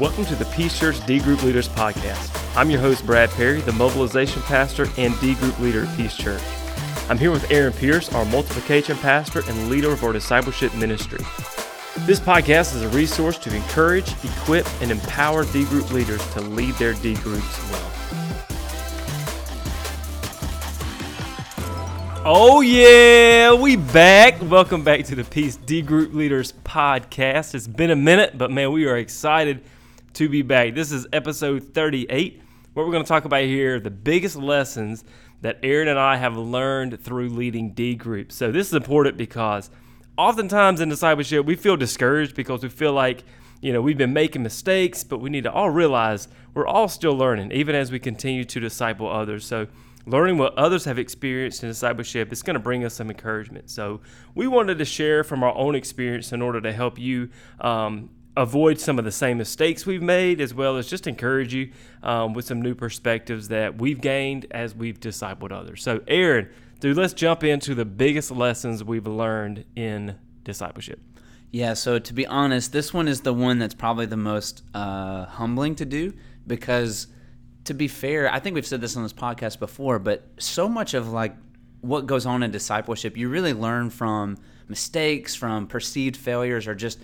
Welcome to the Peace Church D Group Leaders Podcast. I'm your host, Brad Perry, the mobilization pastor and D Group leader at Peace Church. I'm here with Aaron Pierce, our multiplication pastor and leader of our discipleship ministry. This podcast is a resource to encourage, equip, and empower D Group leaders to lead their D groups well. Oh yeah, we back. Welcome back to the Peace D Group Leaders podcast. It's been a minute, but man, we are excited to be back. This is episode 38. What we're going to talk about here the biggest lessons that Aaron and I have learned through leading D groups. So this is important because oftentimes in discipleship we feel discouraged because we feel like you know we've been making mistakes, but we need to all realize we're all still learning, even as we continue to disciple others. So learning what others have experienced in discipleship is going to bring us some encouragement. So we wanted to share from our own experience in order to help you um, avoid some of the same mistakes we've made, as well as just encourage you um, with some new perspectives that we've gained as we've discipled others. So, Aaron, dude, let's jump into the biggest lessons we've learned in discipleship. Yeah, so to be honest, this one is the one that's probably the most uh, humbling to do because to be fair, I think we've said this on this podcast before, but so much of like what goes on in discipleship, you really learn from mistakes, from perceived failures, or just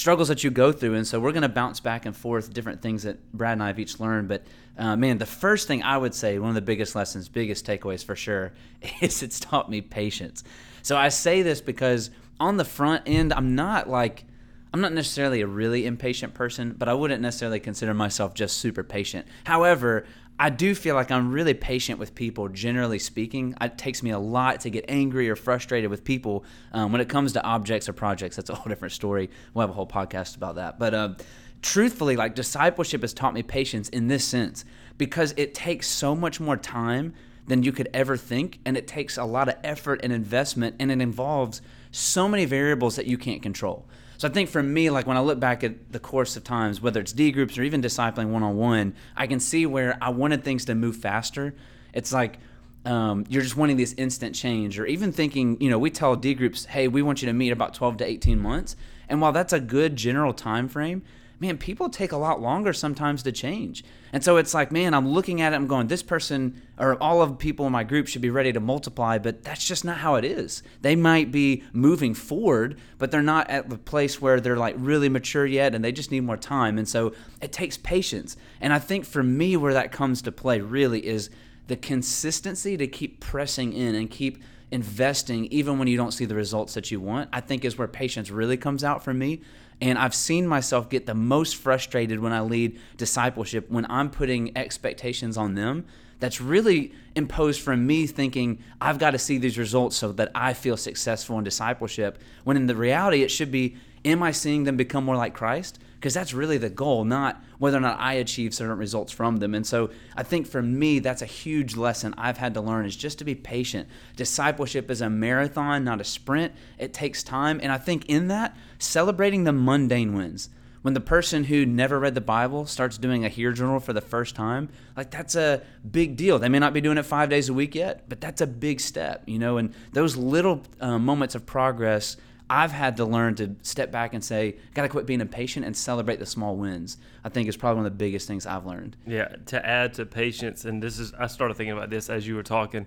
struggles that you go through. And so we're going to bounce back and forth different things that Brad and I have each learned. But uh, man, the first thing I would say, one of the biggest lessons, biggest takeaways for sure, is it's taught me patience. So I say this because on the front end, I'm not like I'm not necessarily a really impatient person, but I wouldn't necessarily consider myself just super patient. However, I do feel like I'm really patient with people, generally speaking. It takes me a lot to get angry or frustrated with people um, when it comes to objects or projects. That's a whole different story. We'll have a whole podcast about that. But uh, truthfully, like discipleship has taught me patience in this sense because it takes so much more time than you could ever think, and it takes a lot of effort and investment, and it involves so many variables that you can't control. So I think for me, like when I look back at the course of times, whether it's D groups or even discipling one on one, I can see where I wanted things to move faster. It's like um, you're just wanting this instant change, or even thinking, you know, we tell D groups, hey, we want you to meet about 12 to 18 months. And while that's a good general time frame, man, people take a lot longer sometimes to change. And so it's like, man, I'm looking at it, I'm going, this person or all of the people in my group should be ready to multiply, but that's just not how it is. They might be moving forward, but they're not at the place where they're like really mature yet and they just need more time. And so it takes patience. And I think for me, where that comes to play really is the consistency to keep pressing in and keep investing even when you don't see the results that you want, I think is where patience really comes out for me. And I've seen myself get the most frustrated when I lead discipleship when I'm putting expectations on them that's really imposed from me thinking I've got to see these results so that I feel successful in discipleship. When in the reality, it should be, am I seeing them become more like Christ? because that's really the goal, not whether or not I achieve certain results from them. And so I think for me, that's a huge lesson I've had to learn is just to be patient. Discipleship is a marathon, not a sprint. It takes time. And I think in that, celebrating the mundane wins. When the person who never read the Bible starts doing a HEAR journal for the first time, like that's a big deal. They may not be doing it five days a week yet, but that's a big step, you know. And those little uh, moments of progress I've had to learn to step back and say, got to quit being impatient and celebrate the small wins. I think is probably one of the biggest things I've learned. Yeah, to add to patience, and this is, I started thinking about this as you were talking.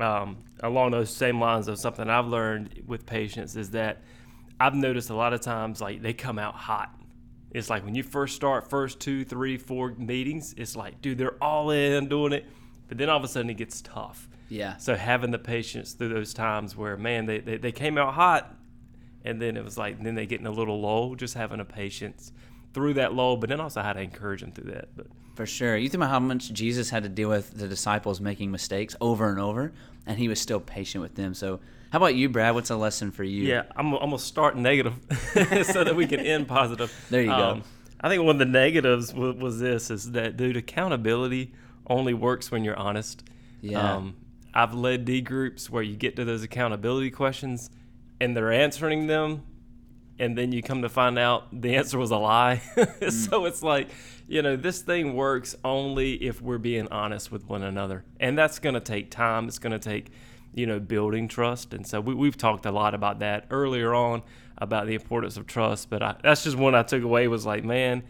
Um, along those same lines of something I've learned with patience is that I've noticed a lot of times like they come out hot. It's like when you first start, first two, three, four meetings, it's like, dude, they're all in doing it. But then all of a sudden it gets tough. Yeah. So having the patience through those times where, man, they, they, they came out hot and then it was like then they get in a little lull, just having a patience through that lull, but then also how to encourage them through that. But for sure, you think about how much Jesus had to deal with the disciples making mistakes over and over, and he was still patient with them. So, how about you, Brad? What's a lesson for you? Yeah, I'm, I'm gonna start negative so that we can end positive. There you um, go. I think one of the negatives was, was, this: is that dude, accountability only works when you're honest. Yeah. Um, I've led D groups where you get to those accountability questions and they're answering them and then you come to find out the answer was a lie. mm. so it's like, you know, this thing works only if we're being honest with one another. And that's going to take time. It's going to take, you know, building trust. And so we, we've talked a lot about that earlier on about the importance of trust. But I, that's just one I took away was like, man,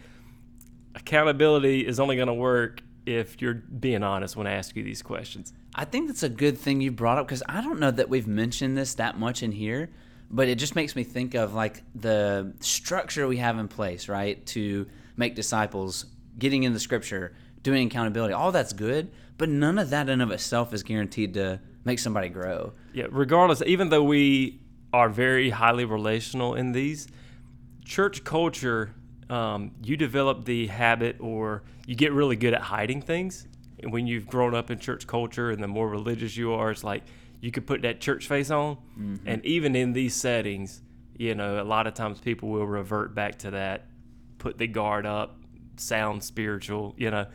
accountability is only going to work if you're being honest when I ask you these questions. I think that's a good thing you brought up because I don't know that we've mentioned this that much in here, but it just makes me think of like the structure we have in place, right? To make disciples, getting in the scripture, doing accountability, all that's good, but none of that in of itself is guaranteed to make somebody grow. Yeah, regardless, even though we are very highly relational in these, church culture, um, you develop the habit or you get really good at hiding things. And when you've grown up in church culture and the more religious you are, it's like you could put that church face on. Mm-hmm. And even in these settings, you know, a lot of times people will revert back to that, put the guard up, sound spiritual, you know.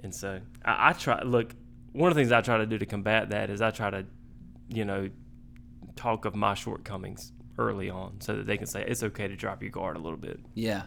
And so I, I try, look, one of the things I try to do to combat that is I try to, you know, talk of my shortcomings early on so that they can say it's okay to drop your guard a little bit. Yeah.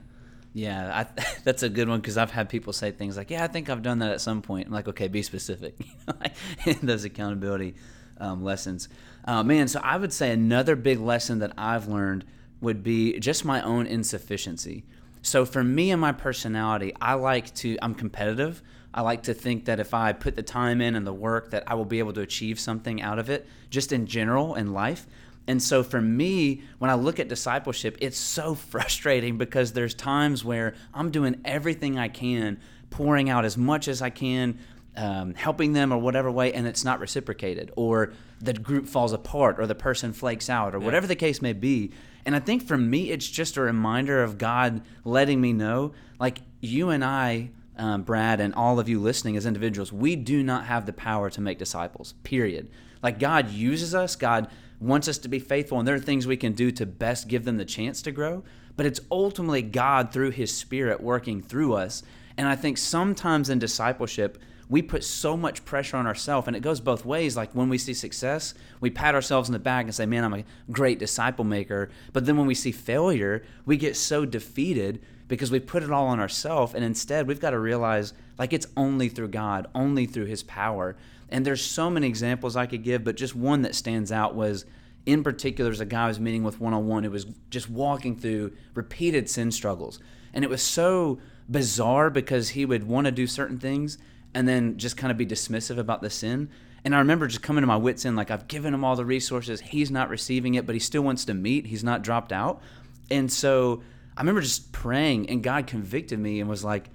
Yeah, I, that's a good one because I've had people say things like, "Yeah, I think I've done that at some point." I'm like, "Okay, be specific." those accountability um, lessons, uh, man. So I would say another big lesson that I've learned would be just my own insufficiency. So for me and my personality, I like to. I'm competitive. I like to think that if I put the time in and the work, that I will be able to achieve something out of it, just in general in life. And so for me, when I look at discipleship, it's so frustrating because there's times where I'm doing everything I can, pouring out as much as I can, um, helping them or whatever way, and it's not reciprocated, or the group falls apart, or the person flakes out, or yeah. whatever the case may be. And I think for me, it's just a reminder of God letting me know, like you and I um, Brad, and all of you listening as individuals, we do not have the power to make disciples, period. Like God uses us, God wants us to be faithful, and there are things we can do to best give them the chance to grow. But it's ultimately God through His Spirit working through us. And I think sometimes in discipleship, we put so much pressure on ourselves, and it goes both ways. Like when we see success, we pat ourselves in the back and say, Man, I'm a great disciple maker. But then when we see failure, we get so defeated because we put it all on ourselves and instead we've got to realize like it's only through God, only through his power. And there's so many examples I could give, but just one that stands out was in particular there's a guy I was meeting with one on one who was just walking through repeated sin struggles. And it was so bizarre because he would want to do certain things and then just kind of be dismissive about the sin. And I remember just coming to my wits end, like I've given him all the resources, he's not receiving it, but he still wants to meet, he's not dropped out. And so I remember just praying, and God convicted me and was like,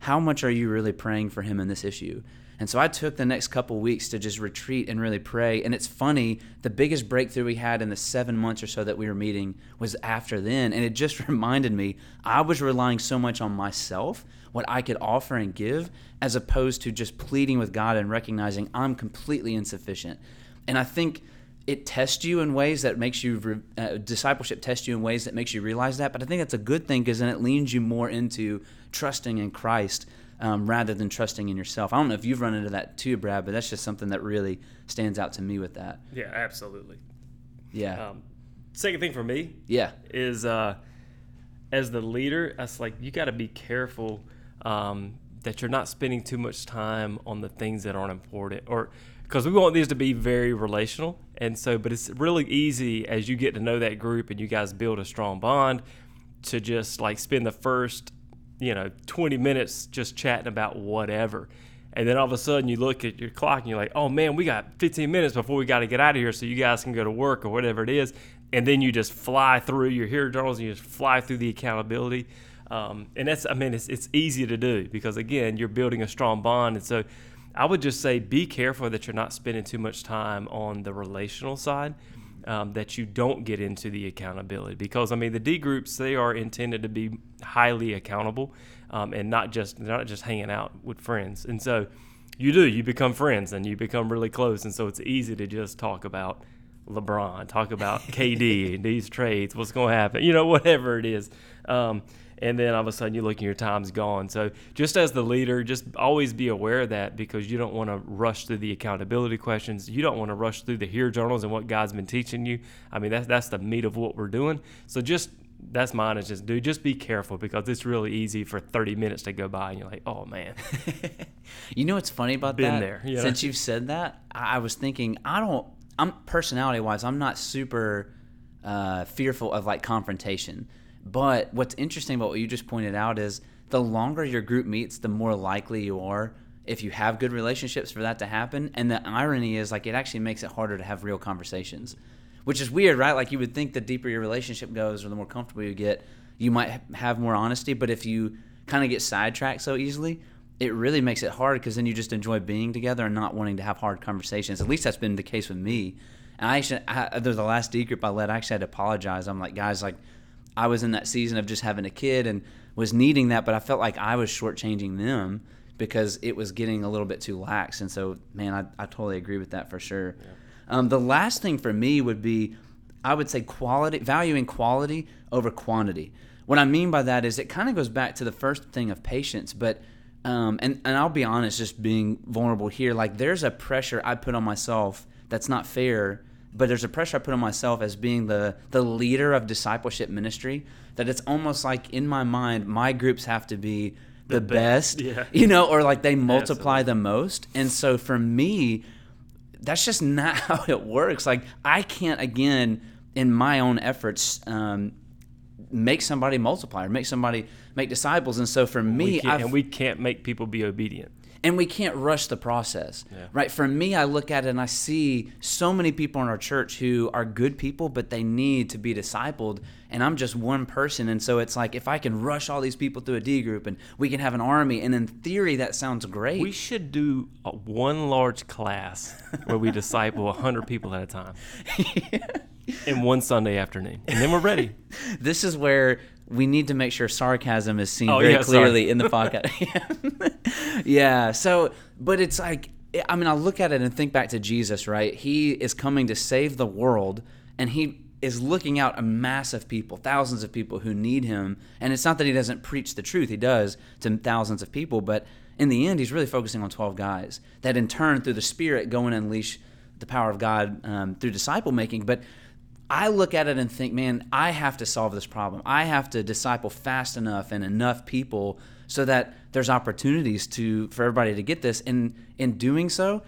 How much are you really praying for him in this issue? And so I took the next couple weeks to just retreat and really pray. And it's funny, the biggest breakthrough we had in the seven months or so that we were meeting was after then. And it just reminded me I was relying so much on myself, what I could offer and give, as opposed to just pleading with God and recognizing I'm completely insufficient. And I think it tests you in ways that makes you uh, discipleship tests you in ways that makes you realize that but i think that's a good thing because then it leans you more into trusting in christ um, rather than trusting in yourself. I don't know if you've run into that too brad but that's just something that really stands out to me with that. Yeah absolutely. Yeah. Um, second thing for me yeah. is uh, as the leader it's like you got to be careful um, that you're not spending too much time on the things that aren't important or because we want these to be very relational. And so, but it's really easy as you get to know that group and you guys build a strong bond to just like spend the first, you know, 20 minutes just chatting about whatever. And then all of a sudden you look at your clock and you're like, oh man, we got 15 minutes before we got to get out of here so you guys can go to work or whatever it is. And then you just fly through your HEAR journals and you just fly through the accountability. Um, and that's, I mean, it's, it's easy to do because again, you're building a strong bond. And so I would just say be careful that you're not spending too much time on the relational side. Um, that you don't get into the accountability because I mean the D groups they are intended to be highly accountable um, and not just not just hanging out with friends. And so you do you become friends and you become really close. And so it's easy to just talk about LeBron talk about KD and these trades what's going to happen you know whatever it is. Um, and then all of a sudden you look and your time's gone. So just as the leader, just always be aware of that because you don't want to rush through the accountability questions. You don't want to rush through the HEAR journals and what God's been teaching you. I mean, that's that's the meat of what we're doing. So just that's mine is just dude, just be careful because it's really easy for 30 minutes to go by and you're like, oh man. you know what's funny about Been that? there. Yeah. Since you've said that, I was thinking I don't. I'm personality wise, I'm not super uh, fearful of like confrontation. But what's interesting about what you just pointed out is the longer your group meets, the more likely you are if you have good relationships for that to happen. And the irony is like it actually makes it harder to have real conversations, which is weird, right? Like you would think the deeper your relationship goes or the more comfortable you get, you might have more honesty. But if you kind of get sidetracked so easily, it really makes it hard because then you just enjoy being together and not wanting to have hard conversations. At least that's been the case with me. And I actually, I, uh, the last D group I led, I actually had to apologize. I'm like, guys, like, I was in that season of just having a kid and was needing that, but I felt like I was shortchanging them because it was getting a little bit too lax. And so, man, I, I totally agree with that for sure. Yeah. Um, the last thing for me would be, I would say quality, valuing quality over quantity. What I mean by that is it kind of goes back to the first thing of patience, but um, and and I'll be honest, just being vulnerable here, like there's a pressure I put on myself that's not fair, but there's a pressure I put on myself as being the the leader of discipleship ministry that it's almost like in my mind my groups have to be the, the best, best yeah. you know, or like they multiply Absolutely. the most, and so for me, that's just not how it works. Like I can't again in my own efforts um, make somebody multiply or make somebody make disciples. And so for me, and we can't make people be obedient. And we can't rush the process, yeah. right? For me, I look at it and I see so many people in our church who are good people, but they need to be discipled. And I'm just one person. And so it's like, if I can rush all these people through a D group and we can have an army, and in theory, that sounds great. We should do a, one large class where we disciple 100 people at a time. yeah. in one Sunday afternoon, and then we're ready. this is where we need to make sure sarcasm is seen oh, very yeah, clearly sorry. in the podcast. yeah. So, but it's like, I mean, I look at it and think back to Jesus, right? He is coming to save the world, and he is looking out a mass of people, thousands of people who need him. And it's not that he doesn't preach the truth, he does to thousands of people, but in the end, he's really focusing on 12 guys that in turn, through the Spirit, go and unleash the power of God um, through disciple making. But I look at it and think, man, I have to solve this problem. I have to disciple fast enough and enough people so that there's opportunities to for everybody to get this. And in doing so,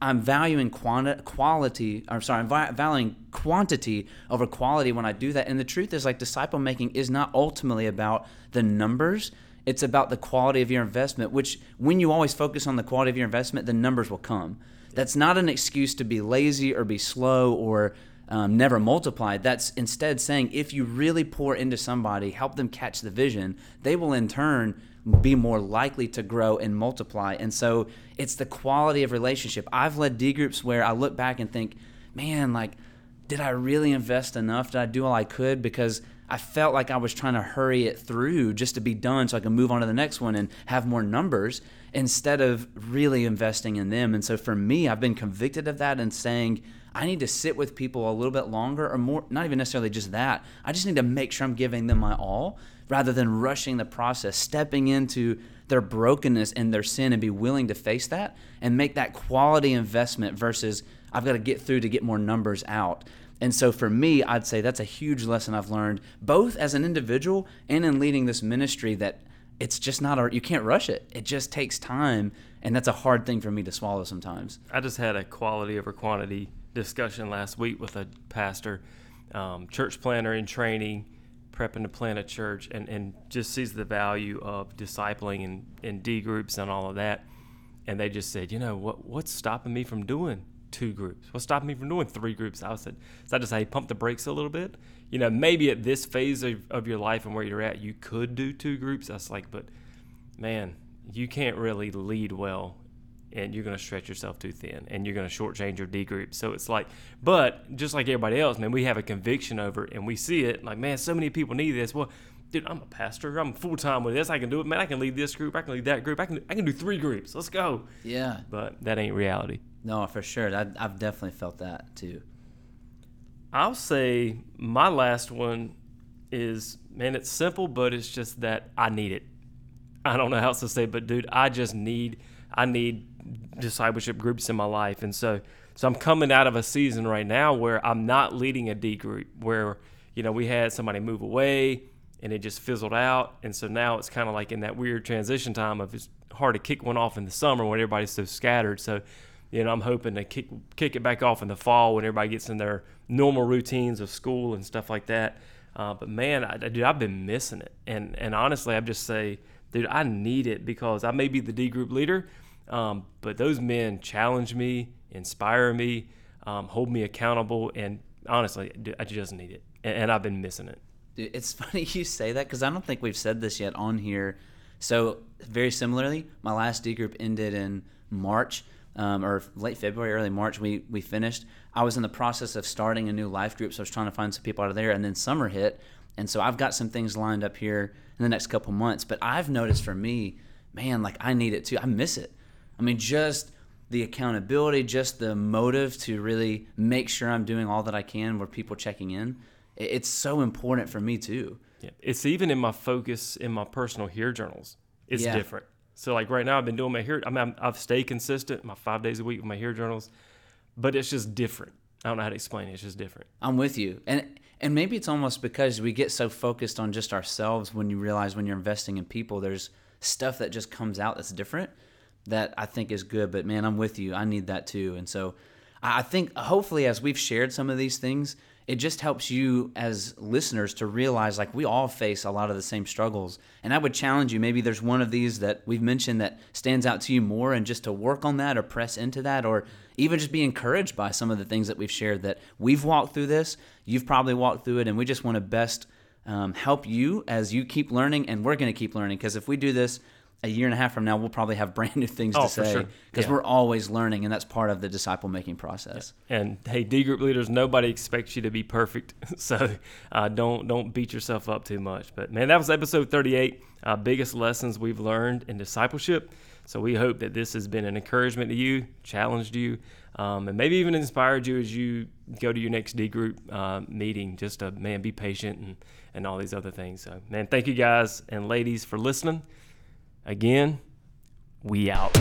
I'm valuing quanti- quality. I'm sorry, I'm valuing quantity over quality when I do that. And the truth is, like disciple making is not ultimately about the numbers. It's about the quality of your investment. Which, when you always focus on the quality of your investment, the numbers will come. That's not an excuse to be lazy or be slow or um, never multiplied. That's instead saying if you really pour into somebody, help them catch the vision, they will in turn be more likely to grow and multiply. And so it's the quality of relationship. I've led D groups where I look back and think, man, like, did I really invest enough? Did I do all I could? Because I felt like I was trying to hurry it through just to be done so I can move on to the next one and have more numbers instead of really investing in them. And so for me, I've been convicted of that and saying, I need to sit with people a little bit longer or more, not even necessarily just that. I just need to make sure I'm giving them my all rather than rushing the process, stepping into their brokenness and their sin and be willing to face that and make that quality investment versus I've got to get through to get more numbers out. And so for me, I'd say that's a huge lesson I've learned, both as an individual and in leading this ministry, that it's just not, a, you can't rush it. It just takes time. And that's a hard thing for me to swallow sometimes. I just had a quality over quantity discussion last week with a pastor, um, church planter in training, prepping to plant a church, and, and just sees the value of discipling and in D groups and all of that. And they just said, you know, what what's stopping me from doing two groups? What's stopping me from doing three groups? I said, so I just say pump the brakes a little bit. You know, maybe at this phase of, of your life and where you're at, you could do two groups. I was like, but man, you can't really lead well and you're going to stretch yourself too thin and you're going to shortchange your D group. So it's like, but just like everybody else, man, we have a conviction over it and we see it like, man, so many people need this. Well, dude, I'm a pastor. I'm full time with this. I can do it, man. I can lead this group. I can lead that group. I can I can do three groups. Let's go. Yeah. But that ain't reality. No, for sure. I, I've definitely felt that too. I'll say my last one is man, it's simple, but it's just that I need it. I don't know how else to say, but dude, I just need I need discipleship groups in my life, and so so I'm coming out of a season right now where I'm not leading a D group where you know we had somebody move away and it just fizzled out, and so now it's kind of like in that weird transition time of it's hard to kick one off in the summer when everybody's so scattered. So you know I'm hoping to kick kick it back off in the fall when everybody gets in their normal routines of school and stuff like that. Uh, but man, I, dude, I've been missing it, and and honestly, I just say, dude, I need it because I may be the D group leader, um, but those men challenge me, inspire me, um, hold me accountable, and honestly, I just need it, and, I've been missing it. Dude, it's funny you say that because I don't think we've said this yet on here. So very similarly, my last D group ended in March um, or late February, early March. We we finished. I was in the process of starting a new life group, so I was trying to find some people out of there. And then summer hit, and so I've got some things lined up here in the next couple months. But I've noticed for me, man, like I need it too. I miss it. I mean, just the accountability, just the motive to really make sure I'm doing all that I can where people checking in. It's so important for me too. Yeah. It's even in my focus in my personal HEAR journals. It's Yeah. different. So like right now, I've been doing my HEAR. I mean, I've stayed consistent, my five days a week with my HEAR journals, but it's just different. I don't know how to explain it. It's just different. I'm with you. And and maybe it's almost because we get so focused on just ourselves when you realize when you're investing in people there's stuff that just comes out that's different that I think is good. But man, I'm with you. I need that too. And so I think hopefully as we've shared some of these things, it just helps you as listeners to realize like we all face a lot of the same struggles. And I would challenge you, maybe there's one of these that we've mentioned that stands out to you more and just to work on that or press into that or even just be encouraged by some of the things that we've shared that we've walked through this. You've probably walked through it and we just want to best um, help you as you keep learning and we're going to keep learning because if we do this a year and a half from now, we'll probably have brand new things Oh, to say sure. because Yeah. we're always learning and that's part of the disciple making process. And hey, D group leaders, nobody expects you to be perfect, so uh, don't don't beat yourself up too much. But man, that was episode 38. Uh, biggest lessons we've learned in discipleship. So we hope that this has been an encouragement to you, challenged you, um, and maybe even inspired you as you go to your next D group uh, meeting. Just to man, be patient and and all these other things. So man, thank you guys and ladies for listening. Again, we out.